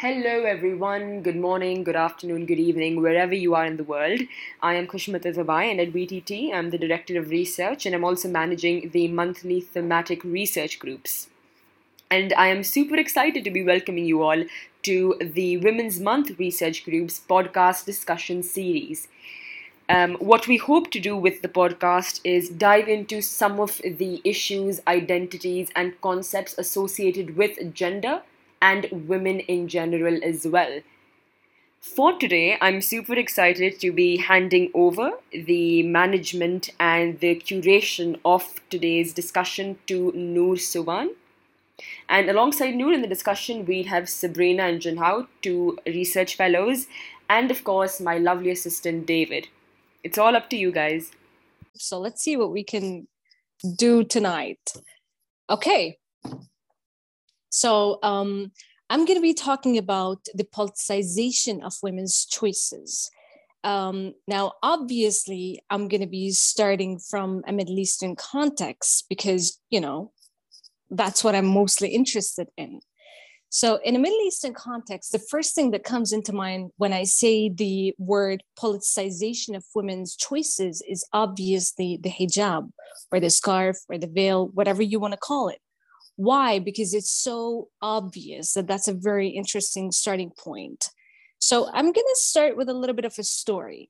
Hello, everyone. Good morning, good afternoon, good evening, wherever you are in the world. I am Kushmata Zabai, and at VTT, I'm the Director of Research, and I'm also managing the monthly thematic research groups. And I am super excited to be welcoming you all to the Women's Month Research Group's podcast discussion series. Um, what we hope to do with the podcast is dive into some of the issues, identities, and concepts associated with gender and women in general as well. For today, I'm super excited to be handing over the management and the curation of today's discussion to Noor Suwwan. And alongside Noor in the discussion, we have Sabrina and Zhenhao, two research fellows, and of course, my lovely assistant, David. It's all up to you guys. So let's see what we can do tonight. Okay, so um, I'm going to be talking about the politicization of women's choices. Um, now, obviously, I'm going to be starting from a Middle Eastern context because, you know, that's what I'm mostly interested in. So, in a Middle Eastern context, the first thing that comes into mind when I say the word politicization of women's choices is obviously the hijab or the scarf or the veil, whatever you want to call it. Why? Because it's so obvious that that's a very interesting starting point. So I'm going to start with a little bit of a story.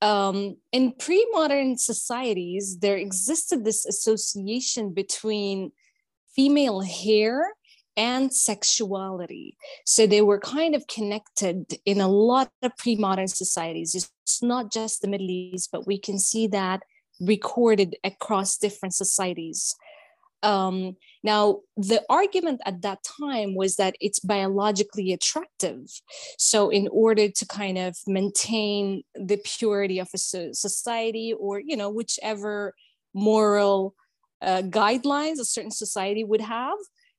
Um, in pre modern societies, there existed this association between female hair and sexuality. So they were kind of connected in a lot of pre modern societies. It's not just the Middle East, but we can see that recorded across different societies. Um, now, the argument at that time was that it's biologically attractive. So, in order to kind of maintain the purity of a society or, you know, whichever moral uh, guidelines a certain society would have,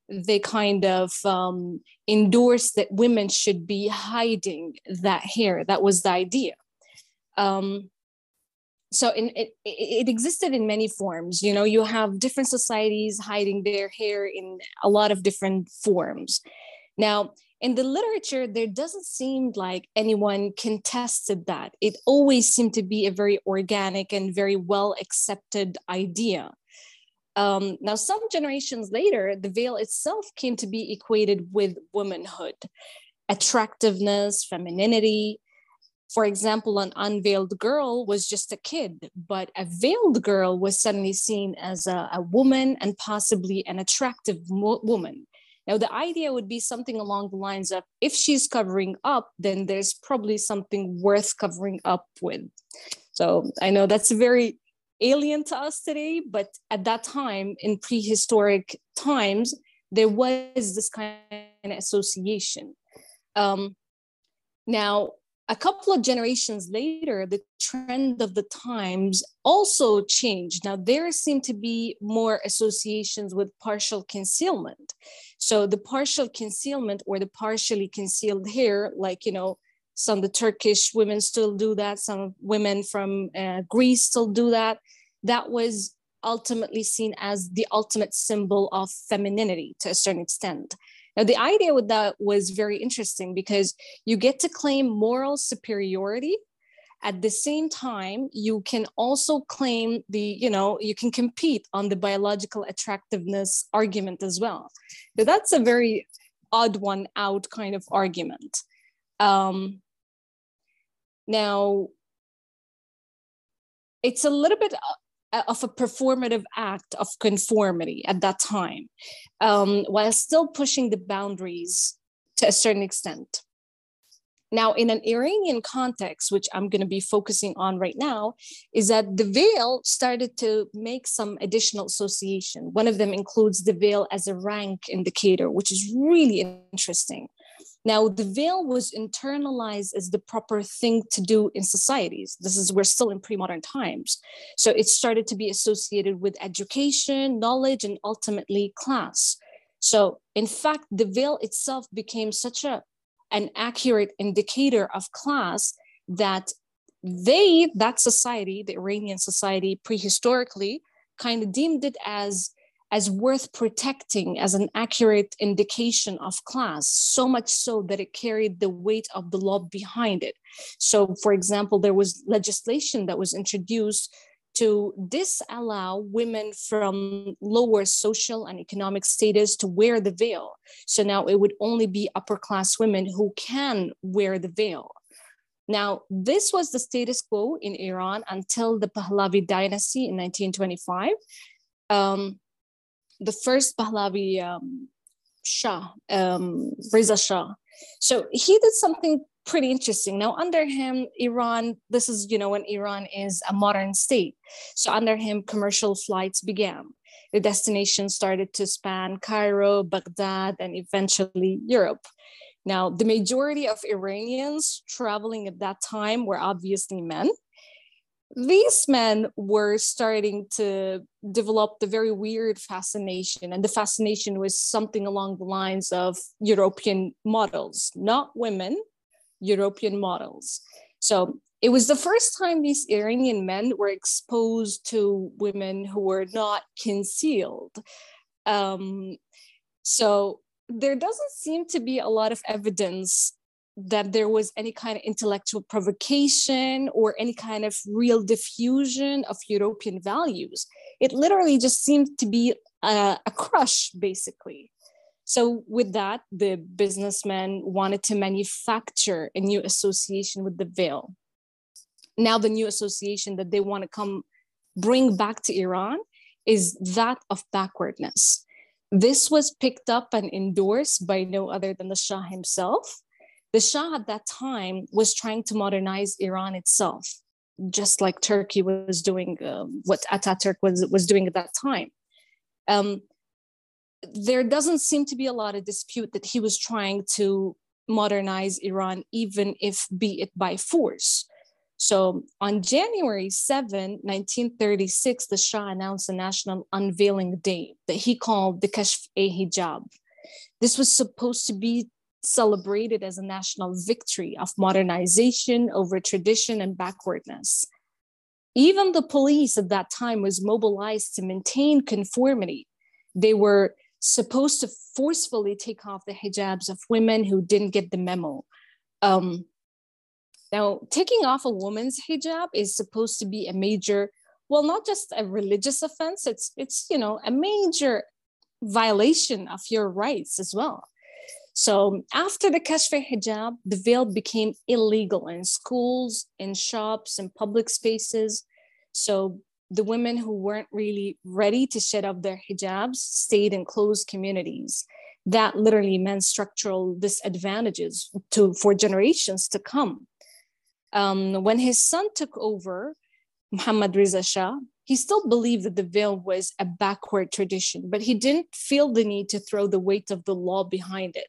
they kind of um, endorsed that women should be hiding that hair. That was the idea. Um, so in, it, it existed in many forms you know you have different societies hiding their hair in a lot of different forms. Now in the literature there doesn't seem like anyone contested that. It always seemed to be a very organic and very well accepted idea. Um, now some generations later the veil itself came to be equated with womanhood attractiveness femininity for example, an unveiled girl was just a kid, but a veiled girl was suddenly seen as a, a woman and possibly an attractive mo- woman. Now, the idea would be something along the lines of if she's covering up, then there's probably something worth covering up with. So I know that's very alien to us today, but at that time, in prehistoric times, there was this kind of association. Um, now, a couple of generations later, the trend of the times also changed. Now, there seem to be more associations with partial concealment. So, the partial concealment or the partially concealed hair, like, you know, some of the Turkish women still do that, some women from uh, Greece still do that. That was ultimately seen as the ultimate symbol of femininity to a certain extent. Now, the idea with that was very interesting because you get to claim moral superiority. At the same time, you can also claim the, you know, you can compete on the biological attractiveness argument as well. So that's a very odd one out kind of argument. Um, now, it's a little bit of a performative act of conformity at that time, um, while still pushing the boundaries to a certain extent. Now, in an Iranian context, which I'm going to be focusing on right now, is that the veil started to make some additional association. One of them includes the veil as a rank indicator, which is really interesting. Now, the veil was internalized as the proper thing to do in societies. This is, we're still in pre modern times. So it started to be associated with education, knowledge, and ultimately class. So, in fact, the veil itself became such a, an accurate indicator of class that they, that society, the Iranian society prehistorically, kind of deemed it as as worth protecting as an accurate indication of class, so much so that it carried the weight of the law behind it. So, for example, there was legislation that was introduced to disallow women from lower social and economic status to wear the veil. So now it would only be upper class women who can wear the veil. Now, this was the status quo in Iran until the Pahlavi dynasty in 1925. Um, the first Pahlavi um, Shah, um, Reza Shah. So he did something pretty interesting. Now, under him, Iran, this is, you know, when Iran is a modern state. So under him, commercial flights began. The destination started to span Cairo, Baghdad, and eventually Europe. Now, the majority of Iranians traveling at that time were obviously men these men were starting to develop the very weird fascination and the fascination was something along the lines of european models not women european models. So it was the first time these iranian men were exposed to women who were not concealed. Um, so there doesn't seem to be a lot of evidence that there was any kind of intellectual provocation or any kind of real diffusion of European values. It literally just seemed to be a, a crush, basically. So, with that, the businessman wanted to manufacture a new association with the veil. Now, the new association that they want to come bring back to Iran is that of backwardness. This was picked up and endorsed by no other than the Shah himself the Shah at that time was trying to modernize Iran itself, just like Turkey was doing uh, what Ataturk was, was doing at that time. Um, there doesn't seem to be a lot of dispute that he was trying to modernize Iran, even if be it by force. So on January 7, 1936, the Shah announced a national unveiling day that he called the Kashf e Hijab. This was supposed to be celebrated as a national victory of modernization over tradition and backwardness. Even the police at that time was mobilized to maintain conformity. They were supposed to forcefully take off the hijabs of women who didn't get the memo. Um, now, taking off a woman's hijab is supposed to be a major, well, not just a religious offense, it's, it's you know, a major violation of your rights as well. So after the Kashf hijab, the veil became illegal in schools, in shops, in public spaces. So the women who weren't really ready to shed off their hijabs stayed in closed communities. That literally meant structural disadvantages to for generations to come. Um, when his son took over, Muhammad Reza Shah, he still believed that the veil was a backward tradition, but he didn't feel the need to throw the weight of the law behind it.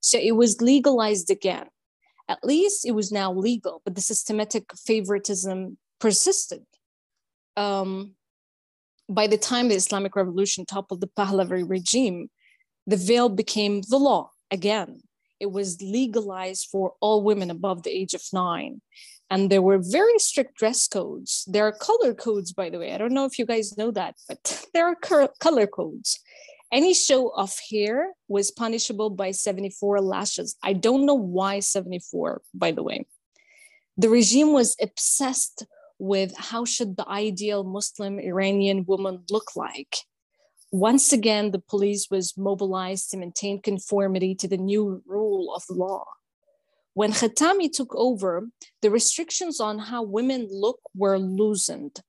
So it was legalized again. At least it was now legal, but the systematic favoritism persisted. Um, by the time the Islamic Revolution toppled the Pahlavi regime, the veil became the law again. It was legalized for all women above the age of nine. And there were very strict dress codes. There are color codes, by the way. I don't know if you guys know that, but there are color codes. Any show of hair was punishable by 74 lashes. I don't know why 74, by the way. The regime was obsessed with how should the ideal Muslim Iranian woman look like. Once again, the police was mobilized to maintain conformity to the new rule of law. When Khatami took over, the restrictions on how women look were loosened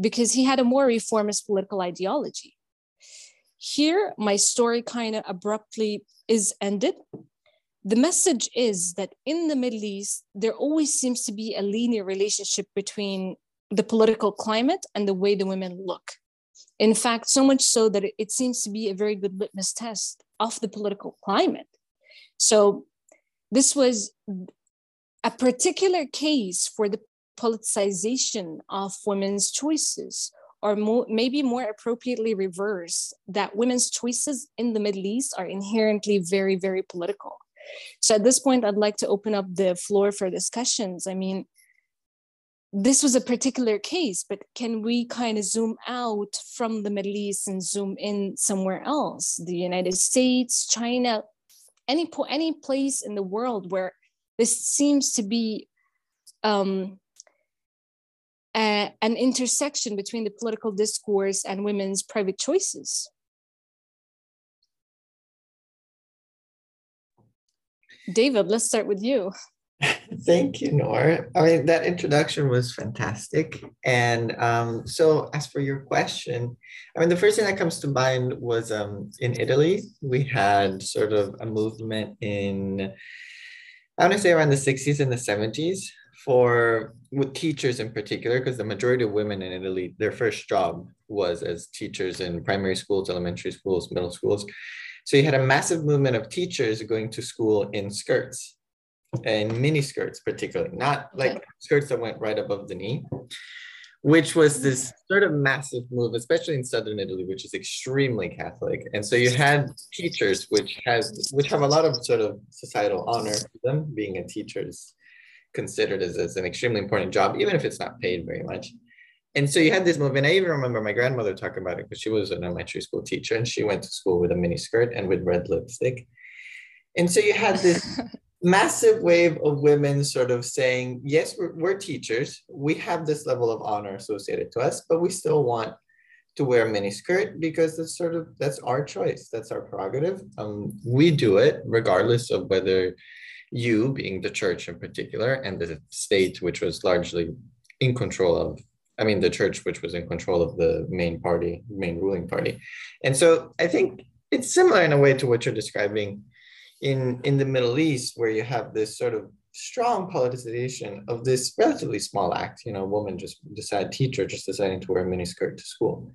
because he had a more reformist political ideology. Here, my story kind of abruptly is ended. The message is that in the Middle East, there always seems to be a linear relationship between the political climate and the way the women look. In fact, so much so that it seems to be a very good litmus test of the political climate. So, this was a particular case for the politicization of women's choices or more, maybe more appropriately reverse that women's choices in the Middle East are inherently very, very political. So at this point, I'd like to open up the floor for discussions. I mean, this was a particular case, but can we kind of zoom out from the Middle East and zoom in somewhere else? The United States, China, any any place in the world where this seems to be um, a, an intersection between the political discourse and women's private choices. David, let's start with you. Thank you, Noor. I mean, that introduction was fantastic. And um, so, as for your question, I mean, the first thing that comes to mind was um, in Italy, we had sort of a movement in, I want to say around the 60s and the 70s for with teachers in particular, because the majority of women in Italy, their first job was as teachers in primary schools, elementary schools, middle schools. So you had a massive movement of teachers going to school in skirts and mini skirts, particularly, not like okay. skirts that went right above the knee, which was this sort of massive move, especially in southern Italy, which is extremely Catholic. And so you had teachers, which has which have a lot of sort of societal honor to them. Being a teacher is considered as, as an extremely important job, even if it's not paid very much. And so you had this movement. I even remember my grandmother talking about it because she was an elementary school teacher and she went to school with a mini skirt and with red lipstick. And so you had this massive wave of women sort of saying, yes, we're, we're, teachers. We have this level of honor associated to us, but we still want to wear a mini skirt because that's sort of that's our choice. That's our prerogative. Um, we do it regardless of whether you, being the church in particular, and the state, which was largely in control of. I mean, the church, which was in control of the main party, main ruling party. And so I think it's similar in a way to what you're describing in in the Middle East, where you have this sort of strong politicization of this relatively small act. You know, a woman just decide teacher just deciding to wear a miniskirt to school,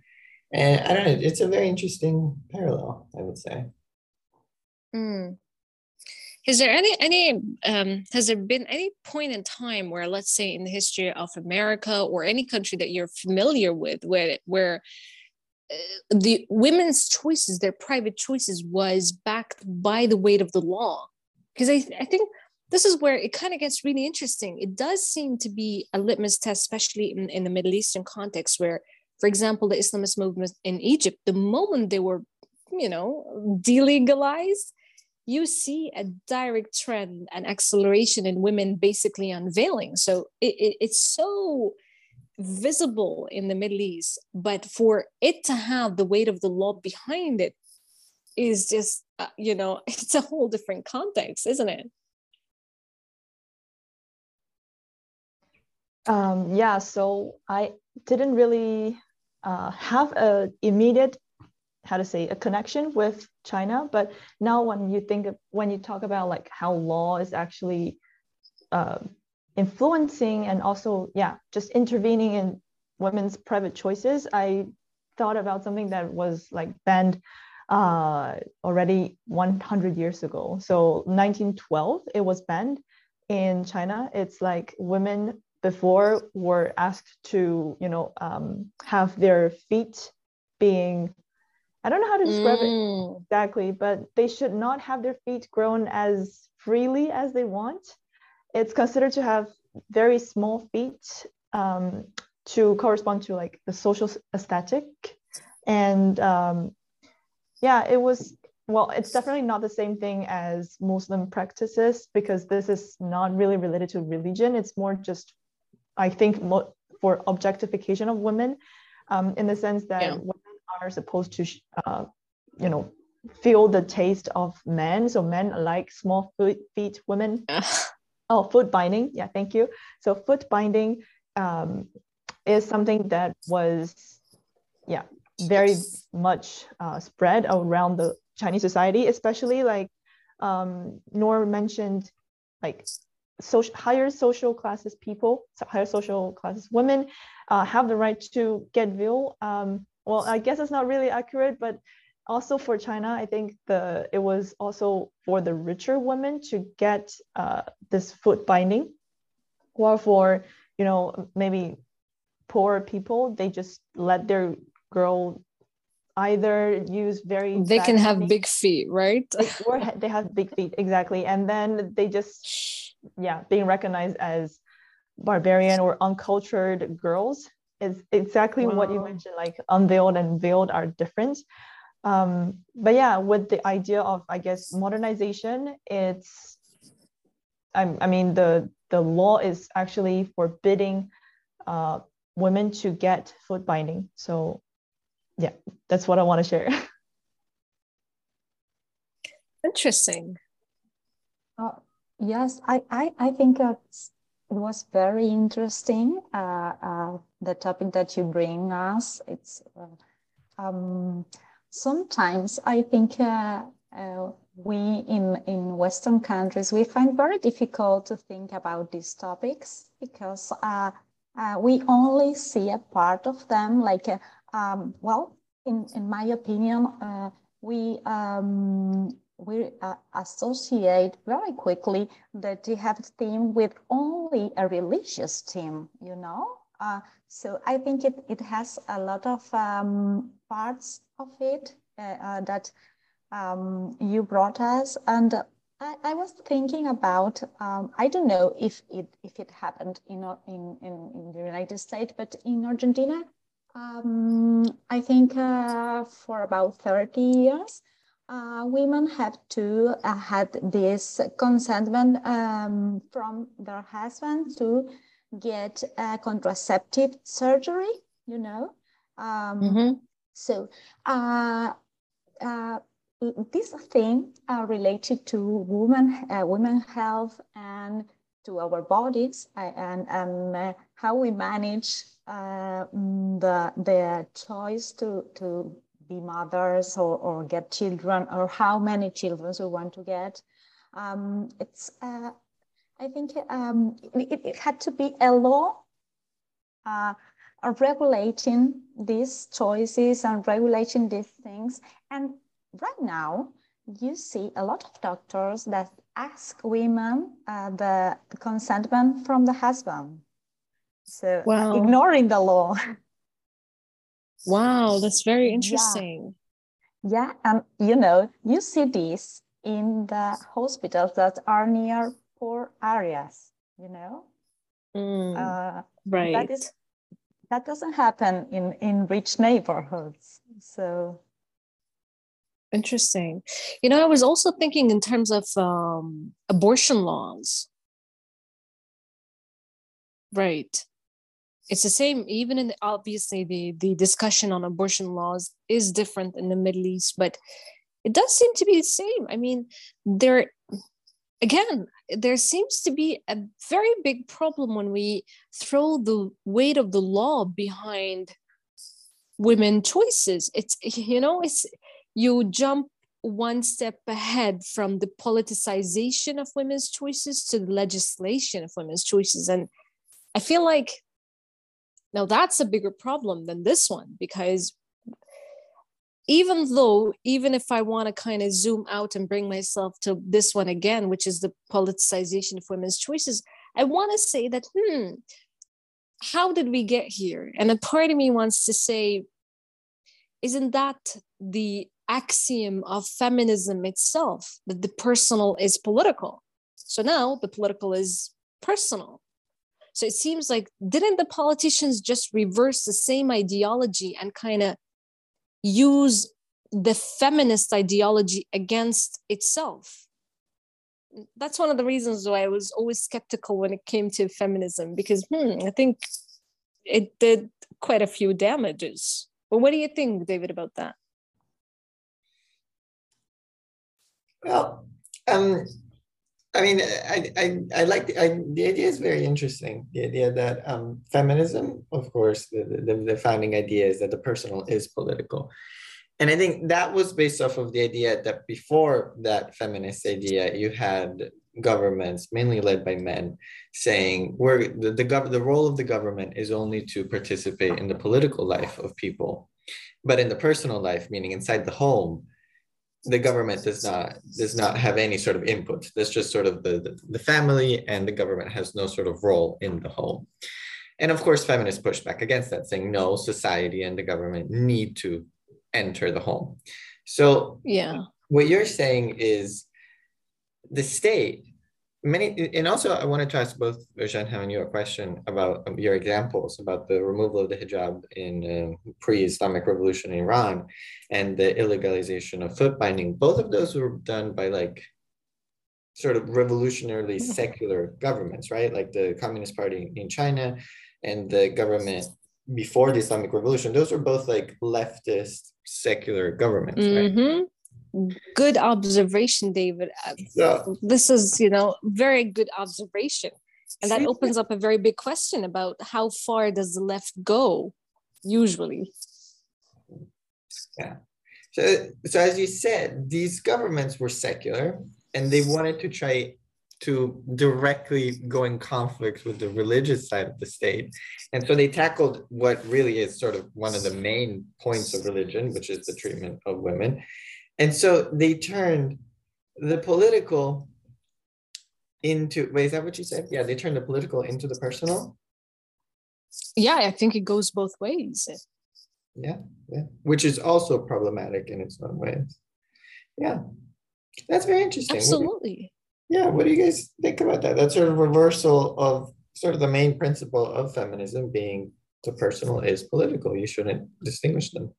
and I don't know. It's a very interesting parallel, I would say. Mm. Is there any any um, has there been any point in time where, let's say, in the history of America or any country that you're familiar with, where where the women's choices, their private choices, was backed by the weight of the law. Because I, I think this is where it kind of gets really interesting. It does seem to be a litmus test, especially in, in the Middle Eastern context, where, for example, the Islamist movement in Egypt, the moment they were, you know, delegalized, you see a direct trend and acceleration in women basically unveiling. So it, it, it's so visible in the Middle East, but for it to have the weight of the law behind it is just, uh, you know, it's a whole different context, isn't it? Um, yeah, so I didn't really uh, have a immediate, how to say, a connection with China. But now, when you think of, when you talk about like how law is actually uh, influencing and also yeah just intervening in women's private choices i thought about something that was like banned uh, already 100 years ago so 1912 it was banned in china it's like women before were asked to you know um, have their feet being i don't know how to describe mm. it exactly but they should not have their feet grown as freely as they want it's considered to have very small feet um, to correspond to like the social aesthetic and um, yeah it was well it's definitely not the same thing as muslim practices because this is not really related to religion it's more just i think mo- for objectification of women um, in the sense that yeah. Are supposed to uh, you know feel the taste of men. So men like small feet women. Oh foot binding. Yeah thank you. So foot binding um, is something that was yeah very much uh, spread around the chinese society especially like um, Noor mentioned like social higher social classes people higher social classes women uh, have the right to get veil um, well i guess it's not really accurate but also for China, I think the it was also for the richer women to get uh, this foot binding, or for you know maybe poor people, they just let their girl either use very they can have feet, big feet right? Or they have big feet exactly. And then they just yeah being recognized as barbarian or uncultured girls is exactly wow. what you mentioned like unveiled and veiled are different. Um, but yeah with the idea of i guess modernization it's I, I mean the the law is actually forbidding uh, women to get foot binding. So yeah that's what i want to share. Interesting. Uh, yes i i, I think it's it was very interesting. Uh, uh, the topic that you bring us it's uh, um, sometimes i think uh, uh, we in in western countries we find very difficult to think about these topics because uh, we only see a part of them like um, well in in my opinion we um, we uh, associate very quickly that you have the jihad theme with only a religious theme, you know? So I think it, it has a lot of um, parts of it uh, uh that um, you brought us. And I, I was thinking about, um, I don't know if it, if it happened in, in, in, in the United States, but in Argentina, um, I think uh, for about 30 years, uh, women have to uh, had this consentment um, from their husband to get a contraceptive surgery, you know. Um, mm-hmm. So uh, uh this thing uh, related to women, uh, women health and to our bodies and, and how we manage the, the choice to, to be mothers or, or get children or how many children we want to get. Um, it's, uh, I think um, it, it, had to be a law uh, regulating these choices and regulating these things. And right now, you see a lot of doctors that ask women uh, the consentment from the husband. So wow. ignoring the law. Wow, that's very interesting. Yeah. yeah, and you know, you see this in the hospitals that are near poor areas, you know? Mm, uh, right. That, is, that doesn't happen in, in rich neighborhoods. So interesting. You know, I was also thinking in terms of um, abortion laws. Right it's the same even in the, obviously the the discussion on abortion laws is different in the middle east but it does seem to be the same i mean there again there seems to be a very big problem when we throw the weight of the law behind women choices. It's you know it's you jump one step ahead from the politicization of women's choices to the legislation of women's choices. And i feel like now that's a bigger problem than this one because even though, even if I want to kind of zoom out and bring myself to this one again, which is the politicization of women's choices, I want to say that, hmm, how did we get here? And a part of me wants to say, isn't that the axiom of feminism itself, that the personal is political? So now the political is personal. So it seems like didn't the politicians just reverse the same ideology and kind of use the feminist ideology against itself? That's one of the reasons why I was always skeptical when it came to feminism because hmm, I think it did quite a few damages. But what do you think, David, about that? Well, um, I mean, I, I, I like the, I, the idea is very interesting. The idea that um, feminism, of course, the, the, the founding idea is that the personal is political. And I think that was based off of the idea that before that feminist idea, you had governments, mainly led by men, saying we're the, the, gov- the role of the government is only to participate in the political life of people. But in the personal life, meaning inside the home, the government does not does not have any sort of input. That's just sort of the, the, the family and the government has no sort of role in the home. And of course, feminists push back against that, saying no, society and the government need to enter the home. So yeah, what you're saying is the state many, and also I wanted to ask both Zhenhao and you a question about um, your examples about the removal of the hijab in uh, pre-Islamic revolution in Iran and the illegalization of foot binding. Both of those were done by like sort of revolutionarily mm-hmm. secular governments, right? Like the Communist Party in China and the government before the Islamic Revolution. Those were both like leftist secular governments, mm-hmm. right? Good observation david. Uh, so, this is you know very good observation. And that opens up a very big question about how far does the left go usually? Yeah. So so as you said these governments were secular and they wanted to try to directly go in conflict with the religious side of the state. And so they tackled what really is sort of one of the main points of religion, which is the treatment of women. And so they turned the political into wait, is that what you said? Yeah, they turned the political into the personal. Yeah, I think it goes both ways. Yeah, yeah. Which is also problematic in its own ways. Yeah. That's very interesting. Absolutely. What yeah, what do you guys think about that? That sort of reversal of sort of the main principle of feminism being the personal is political. You shouldn't distinguish them.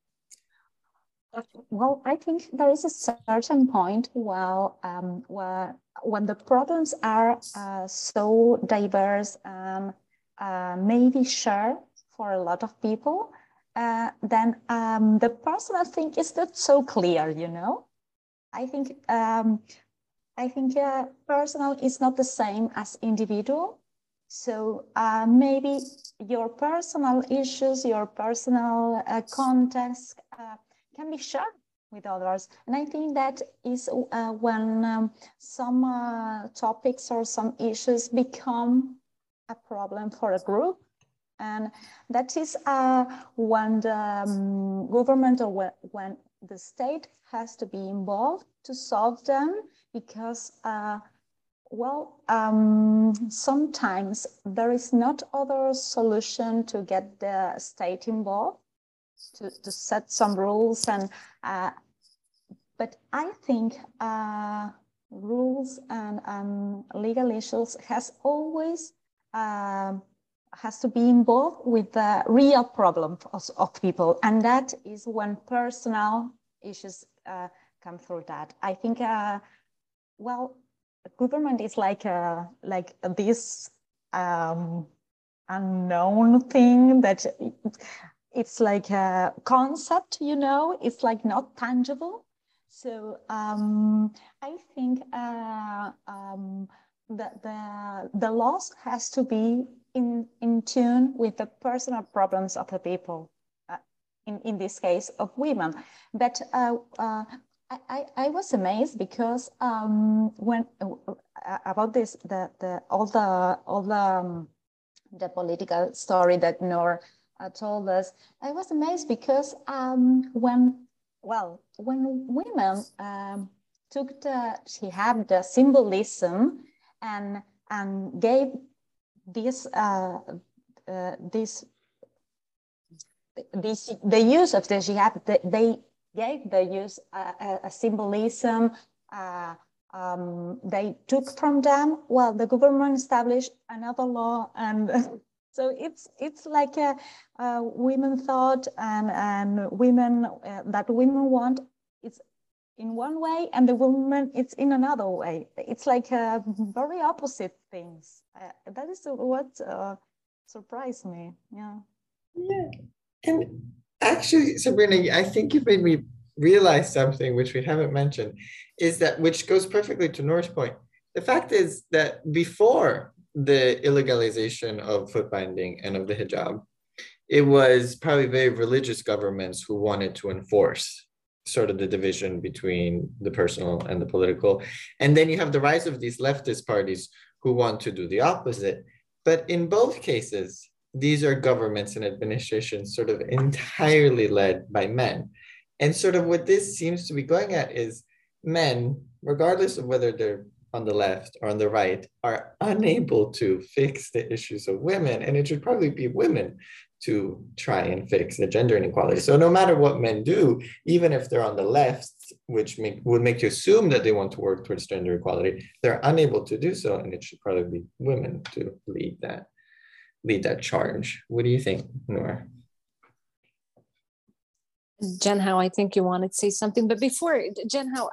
Well, I think there is a certain point where, um, where when the problems are uh, so diverse and uh, maybe shared for a lot of people, uh, then um, the personal thing is not so clear, you know? I think um, I think uh, personal is not the same as individual. So uh, maybe your personal issues, your personal uh, context uh, can be shared with others. And I think that is uh, when um, some uh, topics or some issues become a problem for a group. And that is uh, when the um, government or when the state has to be involved to solve them because uh, well, um, sometimes there is not other solution to get the state involved to, to set some rules and uh, but I think uh, rules and um, legal issues has always uh, has to be involved with the real problem of, of people and that is when personal issues uh, come through that. I think uh, well government is like a like this um, unknown thing that it's like a concept, you know, it's like not tangible. So um, I think uh, um, the, the, the laws has to be in, in tune with the personal problems of the people, uh, in, in this case of women. But uh, uh I, I was amazed because um, when uh, about this the, the all the all the um, the political story that Noor uh, told us, I was amazed because um, when, well, when women um, took the, she had the symbolism and, and gave this, uh, uh, this, this, the use of the jihad, they gave the use uh, a, a symbolism, uh, um, they took from them, well, the government established another law and So it's it's like a, a women thought and and women uh, that women want. It's in one way, and the woman it's in another way. It's like a very opposite things. Uh, that is what uh, surprised me. Yeah. Yeah, and actually, Sabrina, I think you made me realize something which we haven't mentioned, is that which goes perfectly to Noor's point. The fact is that before the illegalization of foot binding and of the hijab, it was probably very religious governments who wanted to enforce sort of the division between the personal and the political. And then you have the rise of these leftist parties who want to do the opposite. But in both cases, these are governments and administrations sort of entirely led by men. And sort of what this seems to be going at is men, regardless of whether they're on the left or on the right are unable to fix the issues of women, and it should probably be women to try and fix the gender inequality. So no matter what men do, even if they're on the left, which make, would make you assume that they want to work towards gender equality, they're unable to do so, and it should probably be women to lead that lead that charge. What do you think, Noor? Zhenhao, I think you wanted to say something, but before Zhenhao,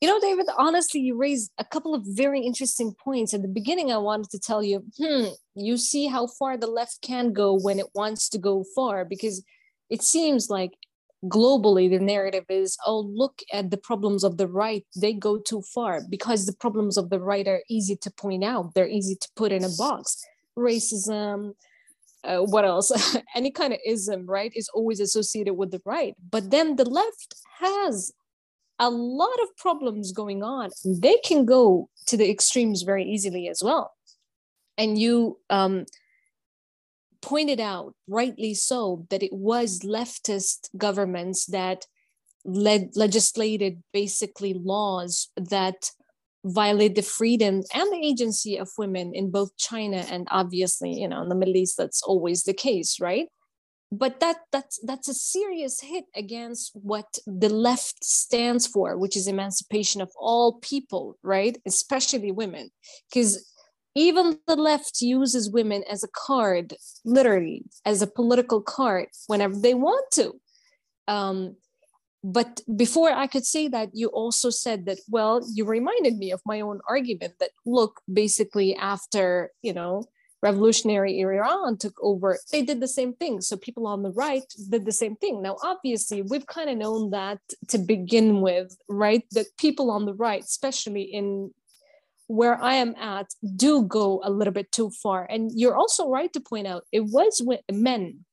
you know, David, honestly, you raised a couple of very interesting points. At the beginning, I wanted to tell you, hmm, you see how far the left can go when it wants to go far, because it seems like globally the narrative is, oh, look at the problems of the right. They go too far because the problems of the right are easy to point out, they're easy to put in a box. Racism, uh, what else? Any kind of ism, right, is always associated with the right. But then the left has a lot of problems going on. They can go to the extremes very easily as well. And you um, pointed out, rightly so, that it was leftist governments that led, legislated basically laws that violate the freedom and the agency of women in both China and obviously, you know, in the Middle East, that's always the case, right? But that that's that's a serious hit against what the left stands for which is emancipation of all people right? Especially women. Because even the left uses women as a card literally as a political card whenever they want to. Um, but before i could say that you also said that well you reminded me of my own argument that look basically after you know revolutionary Iran took over, they did the same thing. So people on the right did the same thing. Now, obviously, we've kind of known that to begin with, right? That people on the right, especially in where I am at, do go a little bit too far. And you're also right to point out it was men.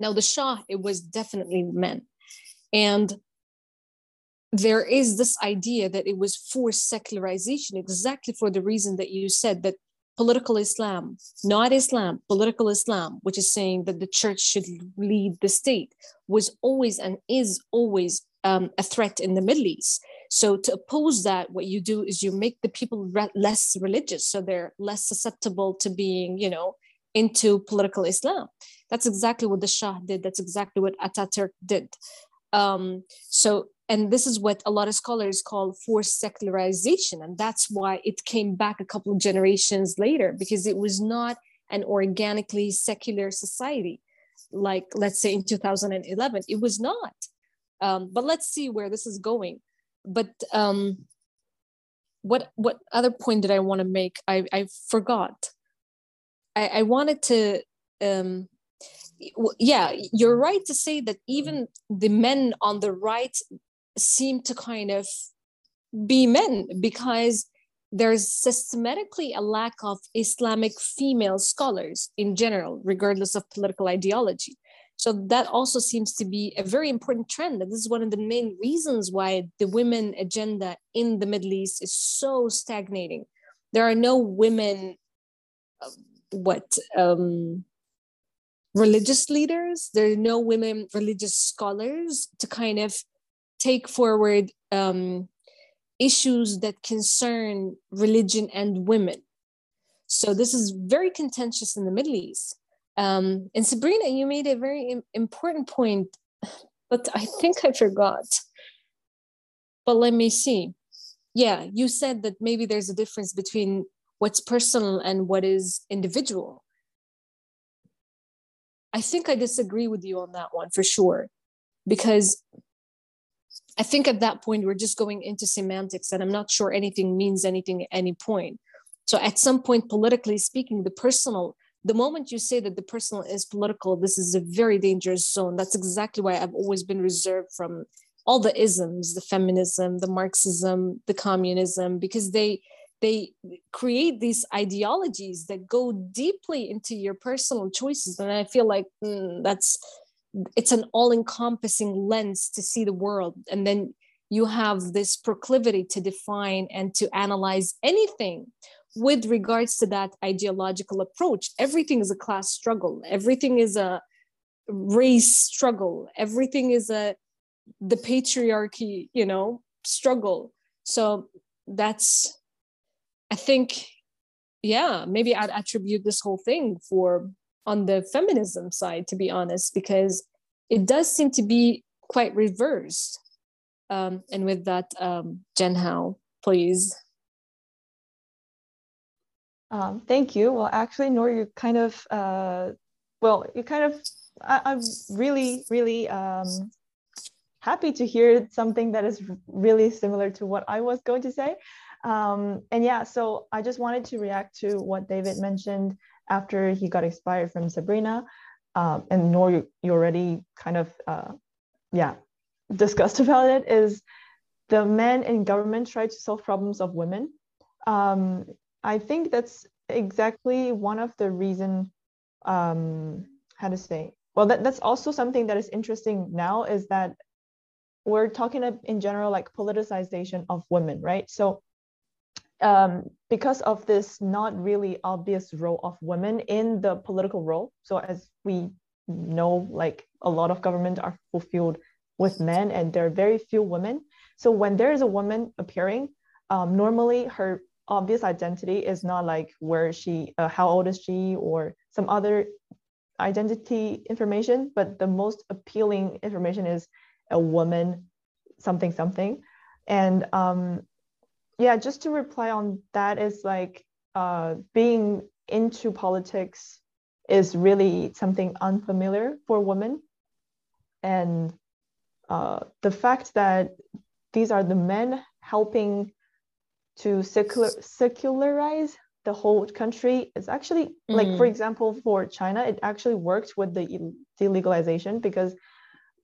Now, the Shah, it was definitely men. And there is this idea that it was forced secularization exactly for the reason that you said that political Islam, not Islam, political Islam, which is saying that the church should lead the state, was always and is always um, a threat in the Middle East. So to oppose that, what you do is you make the people re- less religious, so they're less susceptible to being, you know, into political Islam. That's exactly what the Shah did. That's exactly what Ataturk did. Um, so and this is what a lot of scholars call forced secularization. And that's why it came back a couple of generations later because it was not an organically secular society like let's say in 2011 it was not. Um, but let's see where this is going. But um, what what other point did i want to make? I i forgot. I i wanted to um, yeah you're right to say that even the men on the right seem to kind of be men because there's systematically a lack of Islamic female scholars in general, regardless of political ideology. So that also seems to be a very important trend. And this is one of the main reasons why the women agenda in the Middle East is so stagnating. There are no women, uh, what, um, religious leaders, there are no women religious scholars to kind of take forward um, issues that concern religion and women. So this is very contentious in the Middle East. Um, and Sabrina, you made a very important point, but I think I forgot. But let me see. Yeah, you said that maybe there's a difference between what's personal and what is individual. I think I disagree with you on that one for sure, because I think at that point we're just going into semantics, and I'm not sure anything means anything at any point. So at some point, politically speaking, the personal, the moment you say that the personal is political, this is a very dangerous zone. That's exactly why I've always been reserved from all the isms, the feminism, the Marxism, the communism, because they they create these ideologies that go deeply into your personal choices. And I feel like mm, that's it's an all-encompassing lens to see the world. And then you have this proclivity to define and to analyze anything with regards to that ideological approach. Everything is a class struggle. Everything is a race struggle. Everything is a the patriarchy you know struggle. So that's I think, yeah, maybe I'd attribute this whole thing for on the feminism side, to be honest, because it does seem to be quite reversed. Um, and with that, um, Zhenhao, please. Um, thank you. Well, actually, Noor, you kind of, uh, well, you kind of, I, am really, really um, happy to hear something that is really similar to what I was going to say. Um, and yeah, so I just wanted to react to what David mentioned after he got inspired from Sabrina. Um, and Noor, you, you already kind of, uh, yeah, discussed about it, is the men in government try to solve problems of women. Um, I think that's exactly one of the reason, um, how to say, well, that, that's also something that is interesting now is that we're talking in general like politicization of women, right? So um, because of this not really obvious role of women in the political role. So as we know, like a lot of government are fulfilled with men and there are very few women. So when there is a woman appearing, um, normally her obvious identity is not like where she, uh, how old is she or some other identity information, but the most appealing information is a woman, something, something. And um, yeah, just to reply on that is like uh, being into politics is really something unfamiliar for women. And uh, the fact that these are the men helping to secular, secularize the whole country is actually mm-hmm. like for mm. example for china it actually worked with the delegalization because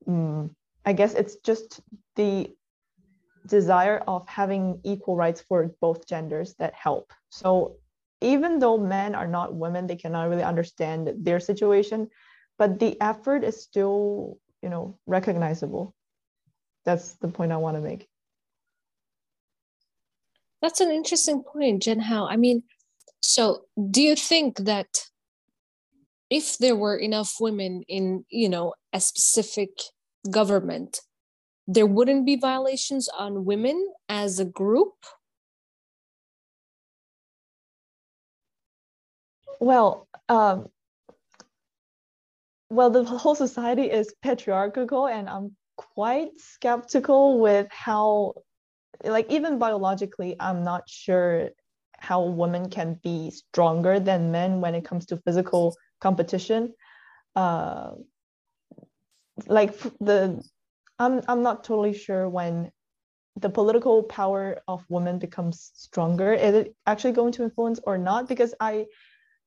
um, i guess it's just the desire of having equal rights for both genders that help. So even though men are not women, they cannot really understand their situation, but the effort is still, you know, recognizable. That's the point I want to make. That's an interesting point, Zhenhao. I mean, so do you think that if there were enough women in, you know, a specific government, there wouldn't be violations on women as a group? Well, um, well, the whole society is patriarchal, and I'm quite skeptical with how, like, even biologically, I'm not sure how women can be stronger than men when it comes to physical competition. Uh, like the I'm I'm not totally sure when the political power of women becomes stronger. Is it actually going to influence or not? Because I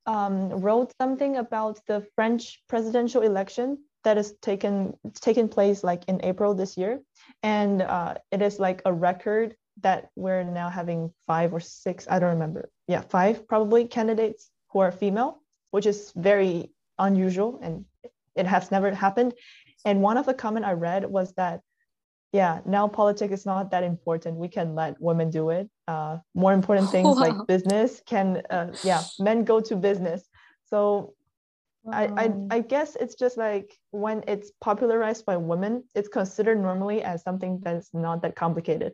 um, wrote something about the French presidential election that is taken taken place like in April this year, and uh, it is like a record that we're now having five or six. I don't remember. Yeah, five probably candidates who are female, which is very unusual and it has never happened. And one of the comment I read was that, yeah, now politics is not that important. We can let women do it. Uh, more important things wow. like business can, uh, yeah, men go to business. So wow. I, I, I guess it's just like when it's popularized by women, it's considered normally as something that's not that complicated.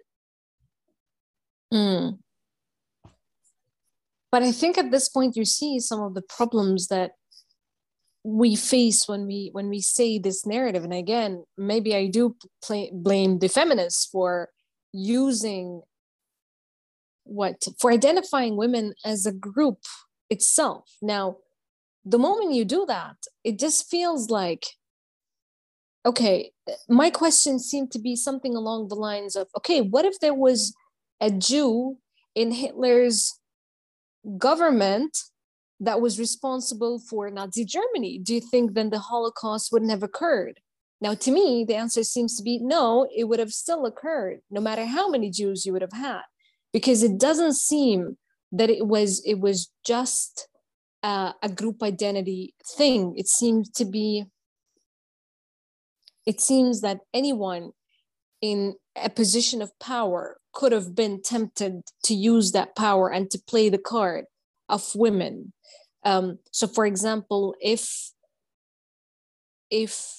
Mm. But I think at this point, you see some of the problems that we face when we when we say this narrative. And again maybe i do blame the feminists for using what for identifying women as a group itself. Now the moment you do that it just feels like okay my question seemed to be something along the lines of okay what if there was a jew in hitler's government that was responsible for Nazi Germany? Do you think then the Holocaust wouldn't have occurred? Now, to me, the answer seems to be no, it would have still occurred, no matter how many Jews you would have had, because it doesn't seem that it was it was just uh, a group identity thing. It seems to be. It seems that anyone in a position of power could have been tempted to use that power and to play the card of women. Um, so, for example, if if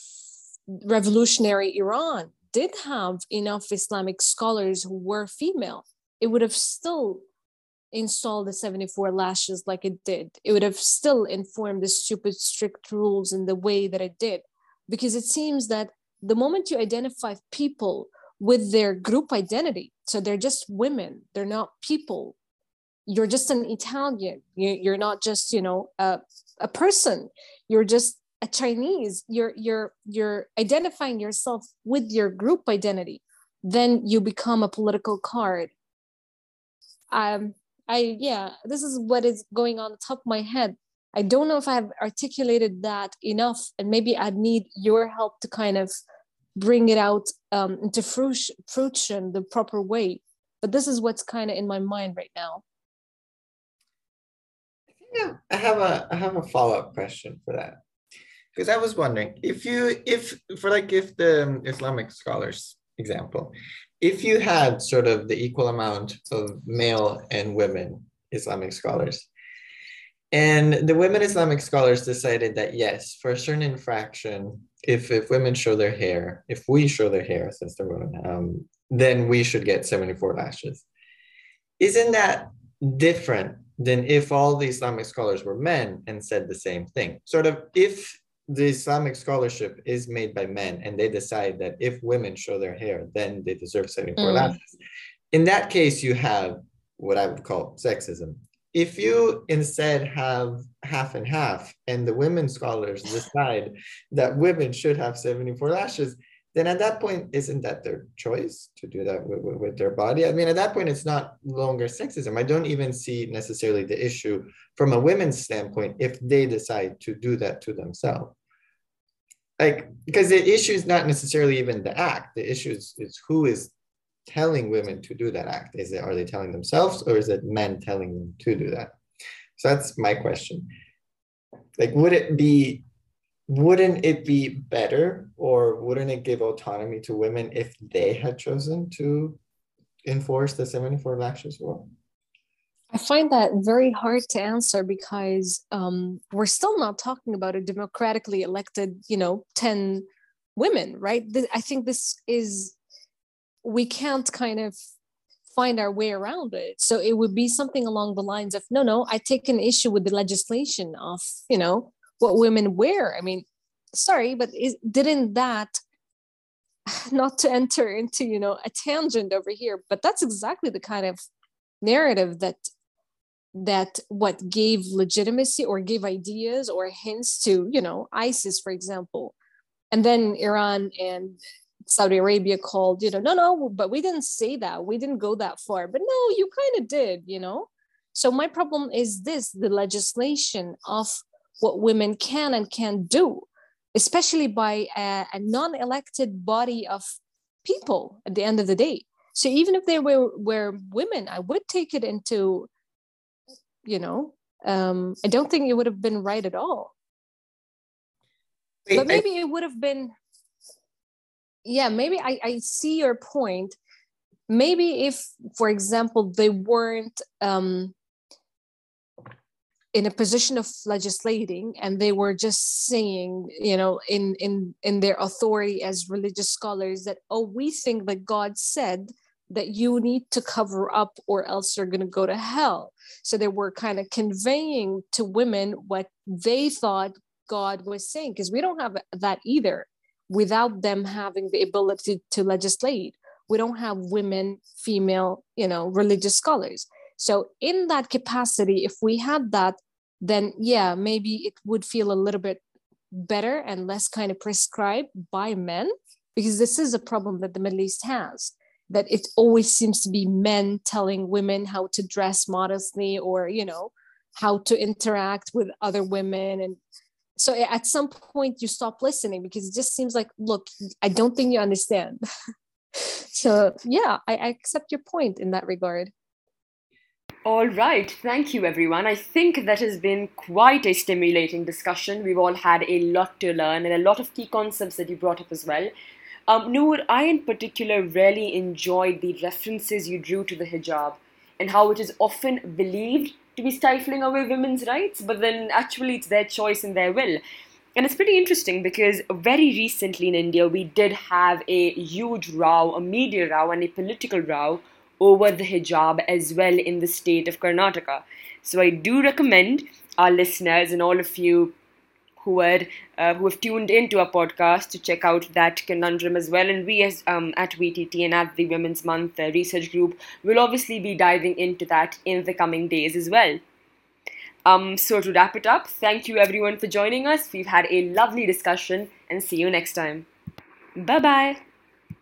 revolutionary Iran did have enough Islamic scholars who were female, it would have still installed the 74 lashes like it did. It would have still informed the stupid strict rules in the way that it did. Because it seems that the moment you identify people with their group identity, so they're just women, they're not people, you're just an Italian, you're not just, you know, a, a person, you're just a Chinese, you're you're you're identifying yourself with your group identity, then you become a political card. Um, I yeah, this is what is going on the top of my head. I don't know if I've articulated that enough, and maybe I'd need your help to kind of bring it out um, into fruition the proper way. But this is what's kind of in my mind right now. Yeah, I have a I have a follow up question for that because I was wondering if you if for like if the Islamic scholars example, if you had sort of the equal amount of male and women Islamic scholars, and the women Islamic scholars decided that yes, for a certain infraction, if if women show their hair, if we show their hair since they're women, um, then we should get 74 lashes. Isn't that different than if all the Islamic scholars were men and said the same thing? Sort of if the Islamic scholarship is made by men and they decide that if women show their hair, then they deserve 74 mm. lashes. In that case, you have what I would call sexism. If you instead have half and half, and the women scholars decide that women should have 74 lashes, then at that point, isn't that their choice to do that with, with, their body? I mean, at that point, it's not longer sexism. I don't even see necessarily the issue from a women's standpoint if they decide to do that to themselves. Like because the issue is not necessarily even the act. The issue is, is who is telling women to do that act. Is it are they telling themselves or is it men telling them to do that? So that's my question. Like would it be wouldn't it be better or wouldn't it give autonomy to women if they had chosen to enforce the 74 lashes rule I find that very hard to answer because um, we're still not talking about a democratically elected, you know, 10 women, right? I think this is, we can't kind of find our way around it. So it would be something along the lines of, no, no, I take an issue with the legislation of, you know, what women wear. I mean, sorry, but is, didn't that, not to enter into, you know, a tangent over here, but that's exactly the kind of narrative that that what gave legitimacy or gave ideas or hints to you know isis for example. And then iran and saudi arabia called you know no no but we didn't say that. We didn't go that far. But no you kind of did you know? So my problem is this the legislation of what women can and can't do especially by a, a non-elected body of people at the end of the day. So even if they were were women i would take it into you know um i don't think it would have been right at all. Wait, but maybe I... it would have been yeah maybe I, I see your point. Maybe if for example they weren't um in a position of legislating and they were just saying you know in in in their authority as religious scholars that oh we think that god said that you need to cover up or else you're going to go to hell. So they were kind of conveying to women what they thought God was saying, because we don't have that either without them having the ability to legislate. We don't have women, female, you know, religious scholars. So, in that capacity, if we had that, then yeah, maybe it would feel a little bit better and less kind of prescribed by men, because this is a problem that the Middle East has that it always seems to be men telling women how to dress modestly or you know how to interact with other women. And so at some point you stop listening because it just seems like look i don't think you understand. So yeah I, I accept your point in that regard all right, thank you everyone. I think that has been quite a stimulating discussion. We've all had a lot to learn and a lot of key concepts that you brought up as well. Um, Noor, I in particular really enjoyed the references you drew to the hijab and how it is often believed to be stifling away women's rights, but then actually it's their choice and their will. And it's pretty interesting because very recently in India, we did have a huge row, a media row, and a political row over the hijab as well in the state of Karnataka. So I do recommend our listeners and all of you who are uh, who have tuned into our podcast to check out that conundrum as well. And we, as um, at VTT and at the Women's Month uh, Research Group, will obviously be diving into that in the coming days as well. Um, so to wrap it up, thank you everyone for joining us. We've had a lovely discussion, and see you next time. Bye bye.